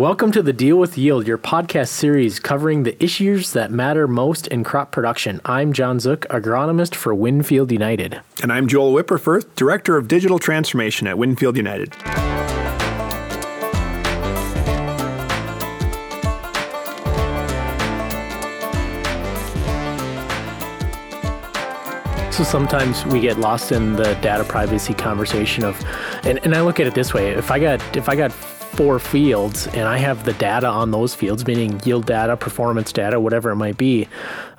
Welcome to the Deal with Yield, your podcast series covering the issues that matter most in crop production. I'm Jon Zook, agronomist for Winfield United. And I'm Joel Wipperfurth, Director of Digital Transformation at Winfield United. So sometimes we get lost in the data privacy conversation of, and, and I look at it this way: if I got if I got four fields and I have the data on those fields, meaning yield data, performance data, whatever it might be,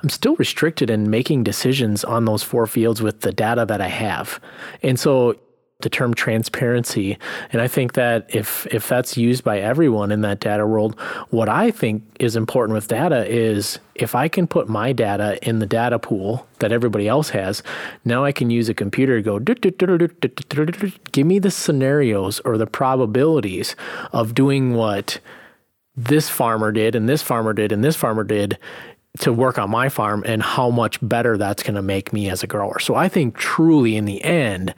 I'm still restricted in making decisions on those four fields with the data that I have. And so the term transparency. And I think that if if that's used by everyone in that data world, what I think is important with data is if I can put my data in the data pool that everybody else has, now I can use a computer to go give me the scenarios or the probabilities of doing what this farmer did and this farmer did and this farmer did to work on my farm and how much better that's going to make me as a grower. So I think truly in the end,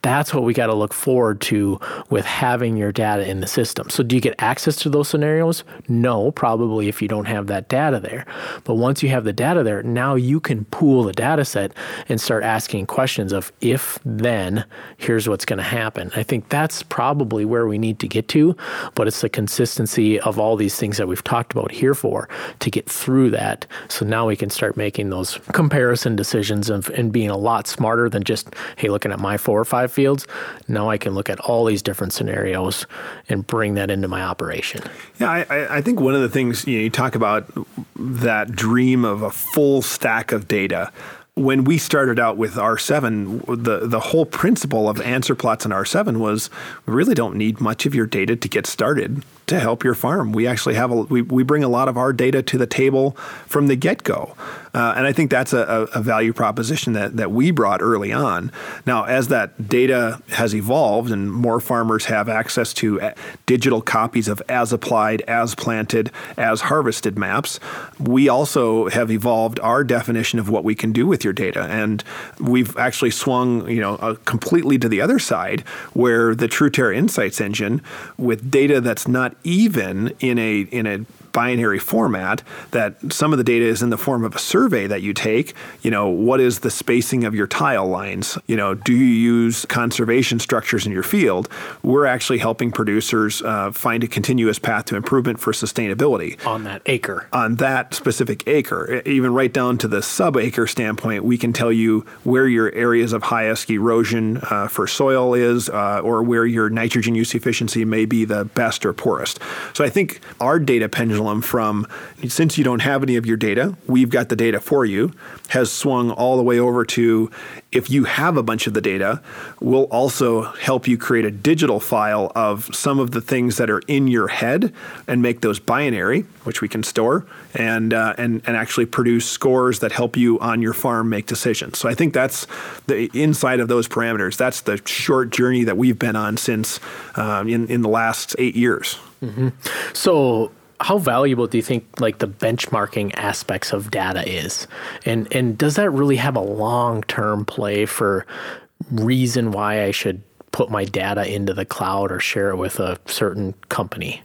that's what we got to look forward to with having your data in the system. So do you get access to those scenarios? No, probably if you don't have that data there. But once you have the data there, now you can pool the data set and start asking questions of if then here's what's going to happen. I think that's probably where we need to get to, but it's the consistency of all these things that we've talked about here for to get through that so now we can start making those comparison decisions and, and being a lot smarter than just, hey, looking at my four or five fields. Now I can look at all these different scenarios and bring that into my operation. Yeah, I, I think one of the things you, know, you talk about that dream of a full stack of data when we started out with R7, the, the whole principle of answer plots in R7 was we really don't need much of your data to get started to help your farm. We actually have a, we, we bring a lot of our data to the table from the get go. Uh, and I think that's a, a, value proposition that, that we brought early on. Now, as that data has evolved and more farmers have access to uh, digital copies of as applied, as planted, as harvested maps, we also have evolved our definition of what we can do with your data. And we've actually swung, you know, uh, completely to the other side where the TrueTerra Insights engine with data that's not even in a in a binary format that some of the data is in the form of a survey that you take. You know, what is the spacing of your tile lines? You know, do you use conservation structures in your field? We're actually helping producers uh, find a continuous path to improvement for sustainability on that acre. On that specific acre, even right down to the sub acre standpoint, we can tell you where your areas of highest erosion uh, for soil is, uh, or where your nitrogen use efficiency may be the best or poorest. So I think our data pendulum pendulum from since you don't have any of your data, we've got the data for you, has swung all the way over to if you have a bunch of the data, we'll also help you create a digital file of some of the things that are in your head and make those binary, which we can store, and uh, and and actually produce scores that help you on your farm make decisions. So I think that's the inside of those parameters. That's the short journey that we've been on since um, in in the last eight years. Mm-hmm. So how valuable do you think like the benchmarking aspects of data is? And and does that really have a long-term play for reason why i should put my data into the cloud or share it with a certain company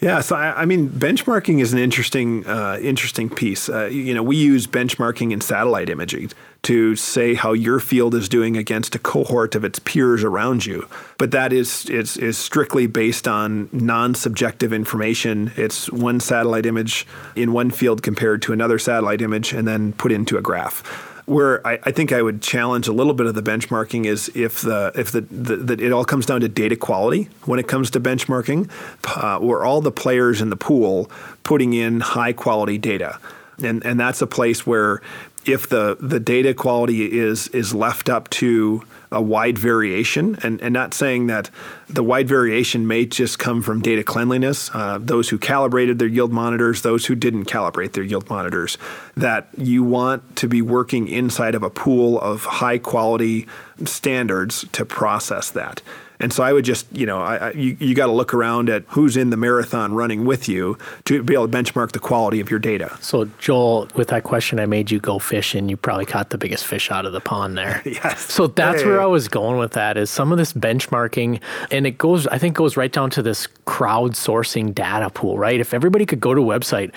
yeah, so I, I, mean, benchmarking is an interesting, uh, interesting piece. Uh, you know, we use benchmarking in satellite imaging to say how your field is doing against a cohort of its peers around you. But that is is, is strictly based on non-subjective information. It's one satellite image in one field compared to another satellite image, and then put into a graph where I, I, think I would challenge a little bit of the benchmarking is if the if the, the, the it all comes down to data quality when it comes to benchmarking, uh, where all the players in the pool putting in high quality data. And, and that's a place where if the, the data quality is is left up to a wide variation, and, and not saying that the wide variation may just come from data cleanliness, uh, those who calibrated their yield monitors, those who didn't calibrate their yield monitors, that you want to be working inside of a pool of high quality standards to process that. And so I would just, you know, I, I, you, you got to look around at who's in the marathon running with you to be able to benchmark the quality of your data. So, Joel, with that question, I made you go fish, and You probably caught the biggest fish out of the pond there. yes. So that's Hey. where I was going with that is some of this benchmarking, and it goes, I think, goes right down to this crowdsourcing data pool, right? If everybody could go to a website,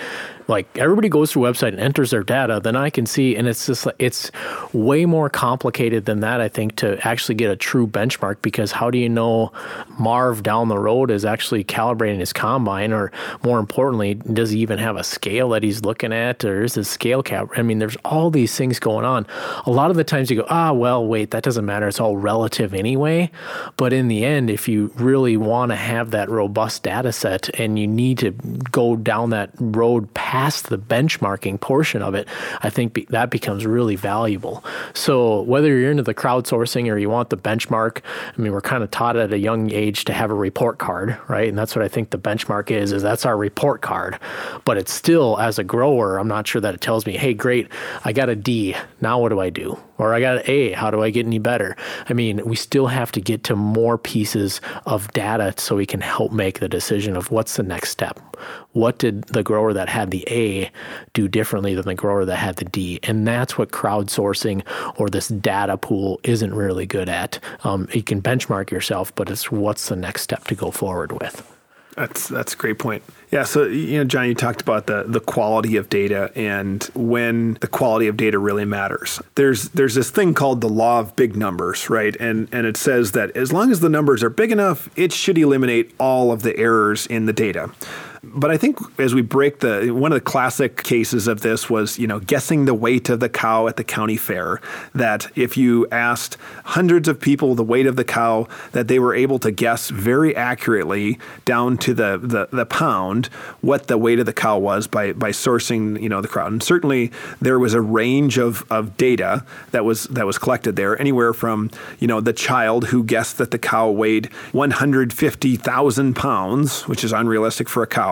like everybody goes to a website and enters their data, then I can see, and it's just, it's way more complicated than that, I think, to actually get a true benchmark because how do you know Marv down the road is actually calibrating his combine, or more importantly, does he even have a scale that he's looking at, or is his scale cap? I mean, there's all these things going on. A lot of the times you go, ah, well, wait, that doesn't matter. It's all relative anyway. But in the end, if you really want to have that robust data set and you need to go down that road past the benchmarking portion of it, I think be, that becomes really valuable. So whether you're into the crowdsourcing or you want the benchmark, I mean, we're kind of taught at a young age to have a report card, right? And that's what I think the benchmark is, is that's our report card. But it's still, as a grower, I'm not sure that it tells me, hey, great, I got a D. Now what do I do? Or I got an A. How do I get any better? I mean, we still have to get to more pieces of data so we can help make the decision of what's the next step. What did the grower that had the A do differently than the grower that had the D? And that's what crowdsourcing or this data pool isn't really good at. Um, you can benchmark yourself, but it's what's the next step to go forward with. That's that's a great point. Yeah, so you know, Jon, you talked about the the quality of data and when the quality of data really matters. There's there's this thing called the law of big numbers, right? And and it says that as long as the numbers are big enough, it should eliminate all of the errors in the data. But I think as we break the one of the classic cases of this was, you know, guessing the weight of the cow at the county fair. That if you asked hundreds of people the weight of the cow, that they were able to guess very accurately down to the the, the pound what the weight of the cow was by by sourcing, you know, the crowd. And certainly there was a range of, of data that was that was collected there, anywhere from, you know, the child who guessed that the cow weighed 150,000 pounds, which is unrealistic for a cow,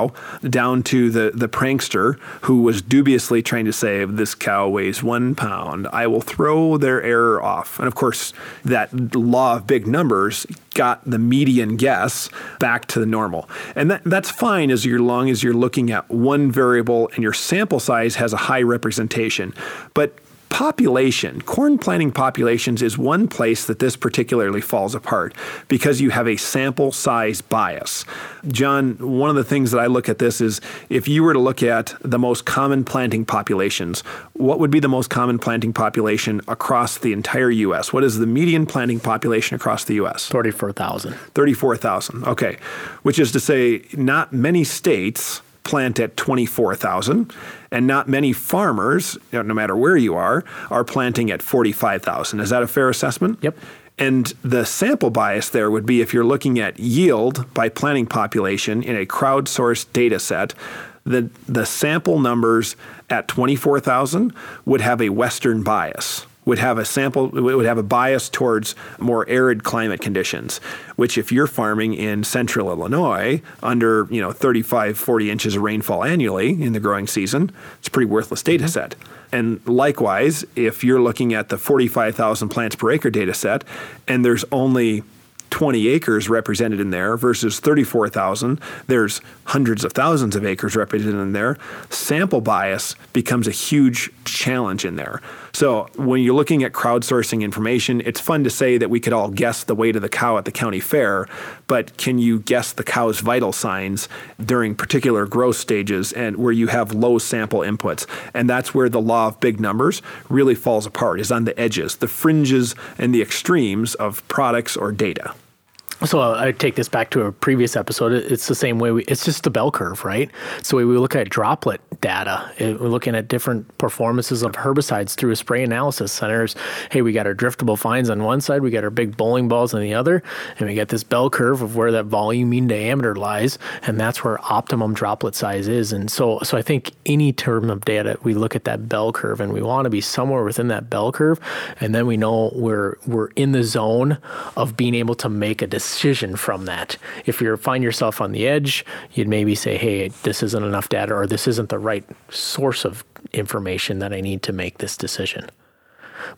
down to the, the prankster who was dubiously trying to say, this cow weighs one pound. I will throw their error off. And of course, that law of big numbers got the median guess back to the normal. And that, that's fine as long as you're looking at one variable and your sample size has a high representation. But population, corn planting populations is one place that this particularly falls apart because you have a sample size bias. Jon, one of the things that I look at this is if you were to look at the most common planting populations, what would be the most common planting population across the entire US? What is the median planting population across the US? 34,000. 34,000. Okay. Which is to say, not many states plant at 24,000, and not many farmers, no matter where you are, are planting at 45,000. Is that a fair assessment? Yep. And the sample bias there would be if you're looking at yield by planting population in a crowdsourced data set, the, the sample numbers at 24,000 would have a Western bias would have a sample would have a bias towards more arid climate conditions which if you're farming in central illinois under you know 35 40 inches of rainfall annually in the growing season it's a pretty worthless data mm-hmm. set and likewise if you're looking at the 45000 plants per acre data set and there's only 20 acres represented in there versus 34,000. There's hundreds of thousands of acres represented in there. Sample bias becomes a huge challenge in there. So when you're looking at crowdsourcing information, it's fun to say that we could all guess the weight of the cow at the county fair, but can you guess the cow's vital signs during particular growth stages and where you have low sample inputs? And that's where the law of big numbers really falls apart, is on the edges, the fringes and the extremes of products or data. So I take this back to a previous episode. It's the same way. We, it's just the bell curve, right? So we look at droplet data. We're looking at different performances of herbicides through a spray analysis centers. Hey, we got our driftable fines on one side, we got our big bowling balls on the other, and we get this bell curve of where that volume mean diameter lies, and that's where optimum droplet size is. And so, so I think any term of data, we look at that bell curve, and we want to be somewhere within that bell curve, and then we know we're we're in the zone of being able to make a decision decision from that. If you find yourself on the edge, you'd maybe say, hey, this isn't enough data or this isn't the right source of information that I need to make this decision.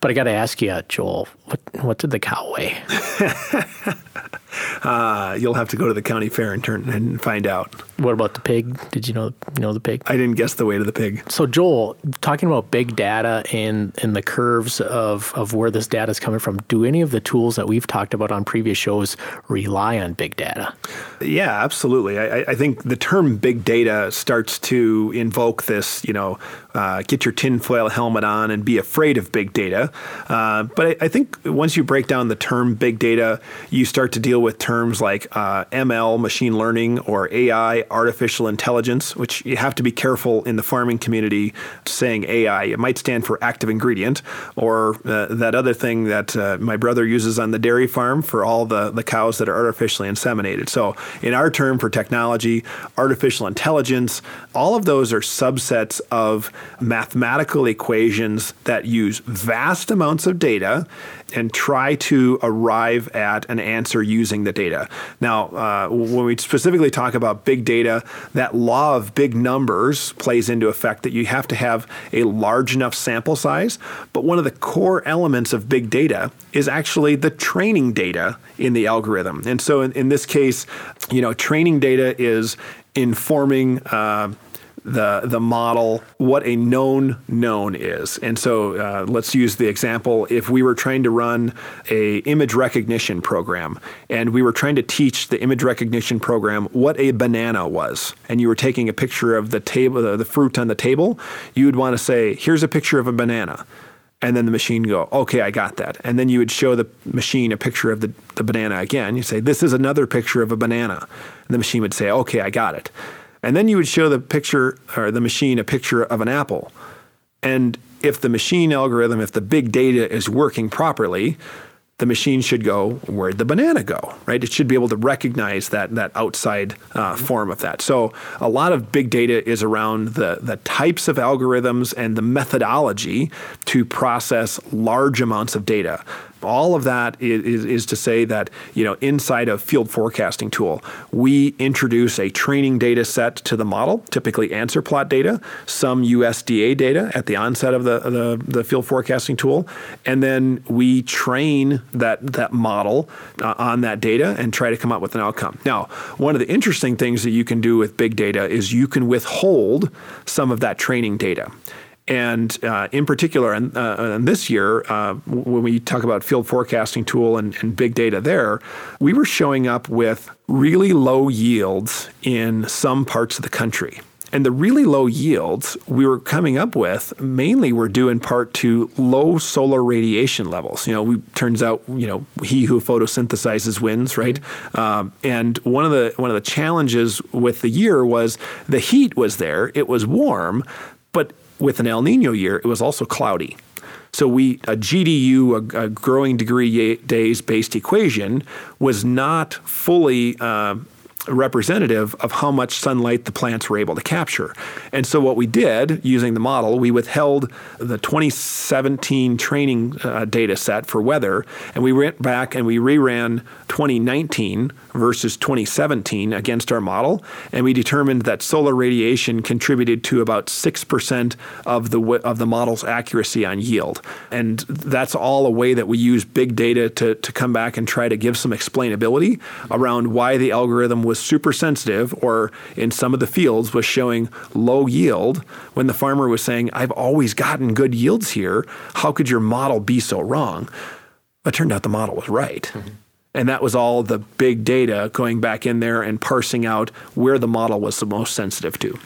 But I got to ask you, Joel, what, what did the cow weigh? Uh, you'll have to go to the county fair and turn and find out. What about the pig? Did you know know the pig? I didn't guess the weight of the pig. So Joel, talking about big data and and the curves of of where this data is coming from, do any of the tools that we've talked about on previous shows rely on big data? Yeah, absolutely. I, I think the term big data starts to invoke this, you know, uh, get your tinfoil helmet on and be afraid of big data. Uh, but I, I, think once you break down the term big data, you start to deal with terms like uh, ML, machine learning, or AI, artificial intelligence, which you have to be careful in the farming community saying AI. It might stand for active ingredient, or uh, that other thing that uh, my brother uses on the dairy farm for all the, the cows that are artificially inseminated. So, in our term for technology, artificial intelligence, all of those are subsets of mathematical equations that use vast amounts of data and try to arrive at an answer using the data. Now, uh, when we specifically talk about big data, that law of big numbers plays into effect that you have to have a large enough sample size. But one of the core elements of big data is actually the training data in the algorithm. And so in, in this case, you know, training data is informing. Uh, the the model what a known known is. And so uh, let's use the example if we were trying to run a image recognition program and we were trying to teach the image recognition program what a banana was and you were taking a picture of the table the, the fruit on the table, you would want to say here's a picture of a banana. And then the machine go, okay, I got that. And then you would show the machine a picture of the, the banana again. You say, this is another picture of a banana. And the machine would say, okay, I got it. And then you would show the picture or the machine a picture of an apple. And if the machine algorithm, if the big data is working properly, the machine should go, where'd the banana go, right? It should be able to recognize that, that outside uh, form of that. So a lot of big data is around the, the types of algorithms and the methodology to process large amounts of data all of that is, is, is, to say that you know inside a field forecasting tool, we introduce a training data set to the model, typically answer plot data, some USDA data at the onset of the, the, the field forecasting tool, and then we train that that model uh, on that data and try to come up with an outcome. Now, one of the interesting things that you can do with big data is you can withhold some of that training data. And uh, in particular, and, uh, this year, uh, when we talk about field forecasting tool and, and, big data there, we were showing up with really low yields in some parts of the country. And the really low yields we were coming up with mainly were due in part to low solar radiation levels. You know, we, turns out, you know, he who photosynthesizes wins, right? Um, and one of the one of the challenges with the year was the heat was there, it was warm, but with an El Nino year, it was also cloudy. So we a GDU, a, a growing degree days based equation, was not fully uh, representative of how much sunlight the plants were able to capture. And so what we did using the model, we withheld the 2017 training uh, data set for weather, and we went back and we reran 2019 versus 2017 against our model, and we determined that solar radiation contributed to about 6% of the of the model's accuracy on yield. And that's all a way that we use big data to, to come back and try to give some explainability around why the algorithm was super sensitive or in some of the fields was showing low yield when the farmer was saying, I've always gotten good yields here. How could your model be so wrong? It turned out the model was right. Mm-hmm. And that was all the big data going back in there and parsing out where the model was the most sensitive to.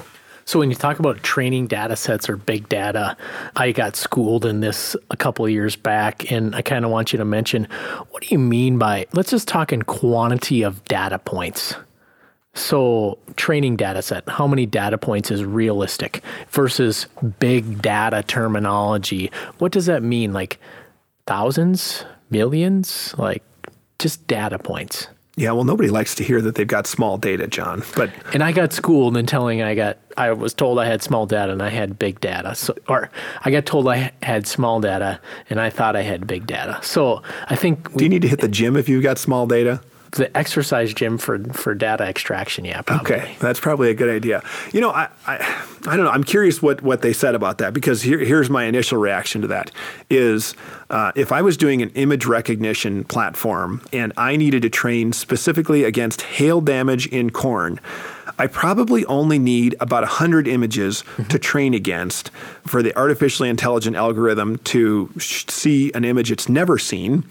So when you talk about training data sets or big data, I got schooled in this a couple of years back, and I kind of want you to mention what do you mean by let's just talk in quantity of data points. So, training data set, how many data points is realistic versus big data terminology? What does that mean? Like thousands, millions, like just data points? Yeah, well, nobody likes to hear that they've got small data, Jon. But and I got schooled in telling I got I was told I had small data and I had big data. So or I got told I had small data and I thought I had big data. So I think we, do you need to hit the gym if you've got small data? The exercise gym for for data extraction. Yeah, probably. Okay, that's probably a good idea. You know, I, I I don't know. I'm curious what what they said about that because here, here's my initial reaction to that is uh, if I was doing an image recognition platform and I needed to train specifically against hail damage in corn. I probably only need about 100 images mm-hmm. to train against for the artificially intelligent algorithm to sh- see an image it's never seen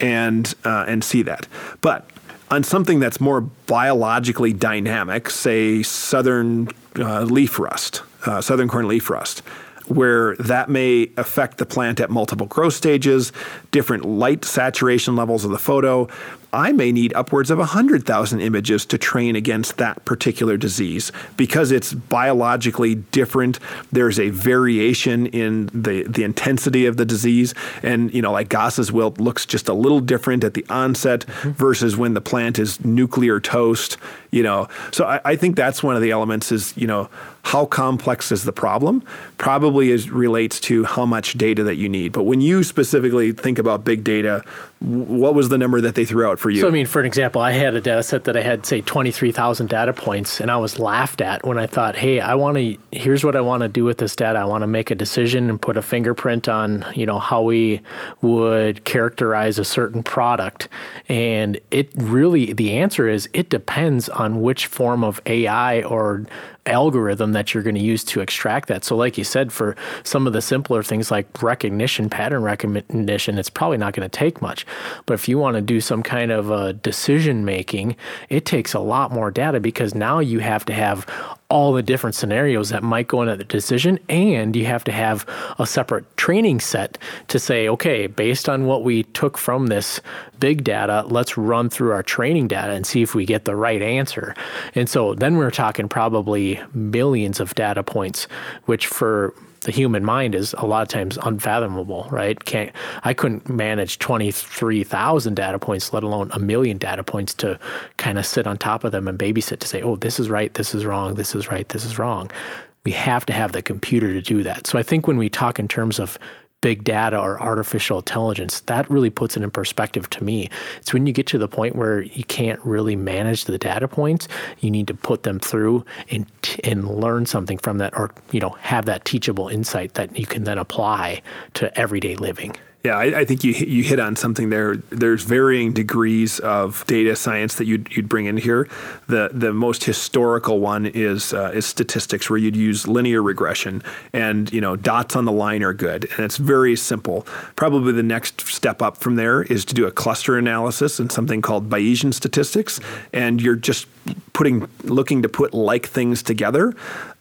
and uh, and see that. But on something that's more biologically dynamic, say southern uh, leaf rust, uh, southern corn leaf rust, where that may affect the plant at multiple growth stages, different light saturation levels of the photo, I may need upwards of 100,000 images to train against that particular disease because it's biologically different. There's a variation in the, the intensity of the disease. And, you know, like Goss's wilt looks just a little different at the onset mm-hmm. versus when the plant is nuclear toast, you know. So I, I think that's one of the elements is, you know, how complex is the problem? Probably is relates to how much data that you need. But when you specifically think about big data, what was the number that they threw out for you? So, I mean, for an example, I had a data set that I had, say, 23,000 data points, and I was laughed at when I thought, hey, I want to, here's what I want to do with this data. I want to make a decision and put a fingerprint on, you know, how we would characterize a certain product. And it really, the answer is it depends on which form of AI or algorithm that you're going to use to extract that. So, like you said, for some of the simpler things like recognition, pattern recognition, it's probably not going to take much. But if you want to do some kind of uh, decision making, it takes a lot more data because now you have to have all the different scenarios that might go into the decision and you have to have a separate training set to say okay based on what we took from this big data let's run through our training data and see if we get the right answer. And so then we're talking probably millions of data points which for the human mind is a lot of times unfathomable, right? Can't I couldn't manage twenty three thousand data points, let alone a million data points to kind of sit on top of them and babysit to say, oh, this is right, this is wrong, this is right, this is wrong. We have to have the computer to do that. So I think when we talk in terms of big data or artificial intelligence, that really puts it in perspective to me. It's when you get to the point where you can't really manage the data points, you need to put them through and and learn something from that or you know have that teachable insight that you can then apply to everyday living. Yeah, I, I, think you you hit on something there. There's varying degrees of data science that you'd, you'd bring in here. The the most historical one is uh, is statistics, where you'd use linear regression, and you know dots on the line are good, and it's very simple. Probably the next step up from there is to do a cluster analysis and something called Bayesian statistics, and you're just putting looking to put like things together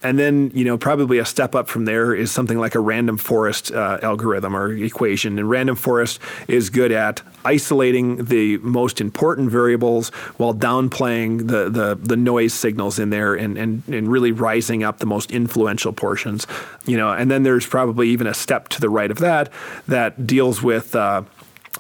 and then you know probably a step up from there is something like a random forest uh, algorithm or equation. And random forest is good at isolating the most important variables while downplaying the the, the noise signals in there and, and and really rising up the most influential portions you know. And then there's probably even a step to the right of that that deals with uh,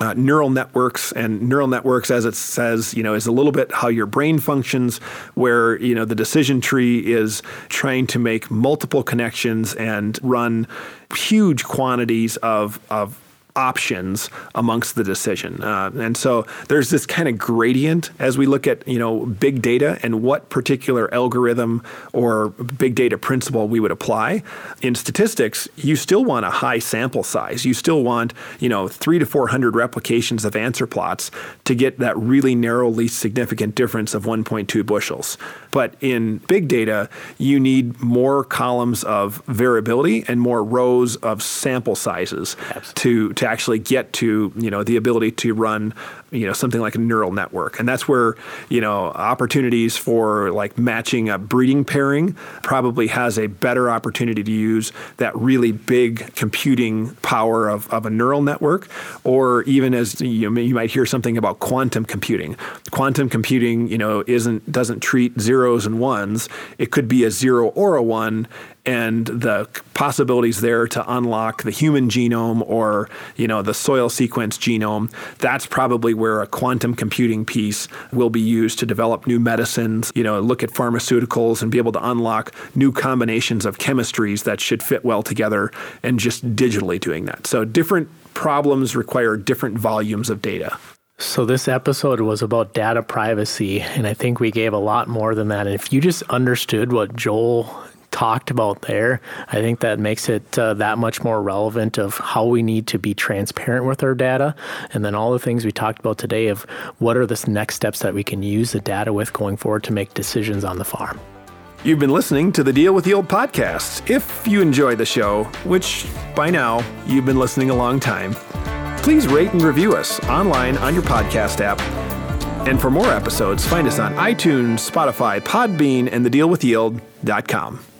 uh, neural networks and neural networks as it says you know is a little bit how your brain functions where you know the decision tree is trying to make multiple connections and run huge quantities of, of options amongst the decision. Uh, and so there's this kind of gradient as we look at you know big data and what particular algorithm or big data principle we would apply. In statistics, you still want a high sample size. You still want you know three to four hundred replications of answer plots to get that really narrow, least significant difference of 1.2 bushels. But in big data, you need more columns of variability and more rows of sample sizes to to actually get to you know the ability to run you know something like a neural network. And that's where you know opportunities for like matching a breeding pairing probably has a better opportunity to use that really big computing power of, of a neural network. Or even as you, you might hear something about quantum computing. Quantum computing you know isn't doesn't treat zeros and ones. It could be a zero or a one. And the possibilities there to unlock the human genome or you know the soil sequence genome that's probably where a quantum computing piece will be used to develop new medicines you know look at pharmaceuticals and be able to unlock new combinations of chemistries that should fit well together and just digitally doing that so different problems require different volumes of data So, this episode was about data privacy, and I think we gave a lot more than that. And if you just understood what Joel talked about there, I think that makes it uh, that much more relevant of how we need to be transparent with our data. And then all the things we talked about today of what are the next steps that we can use the data with going forward to make decisions on the farm. You've been listening to the Deal with Yield podcast. If you enjoy the show, which by now you've been listening a long time, please rate and review us online on your podcast app. And for more episodes, find us on iTunes, Spotify, Podbean, and thedealwithyield.com.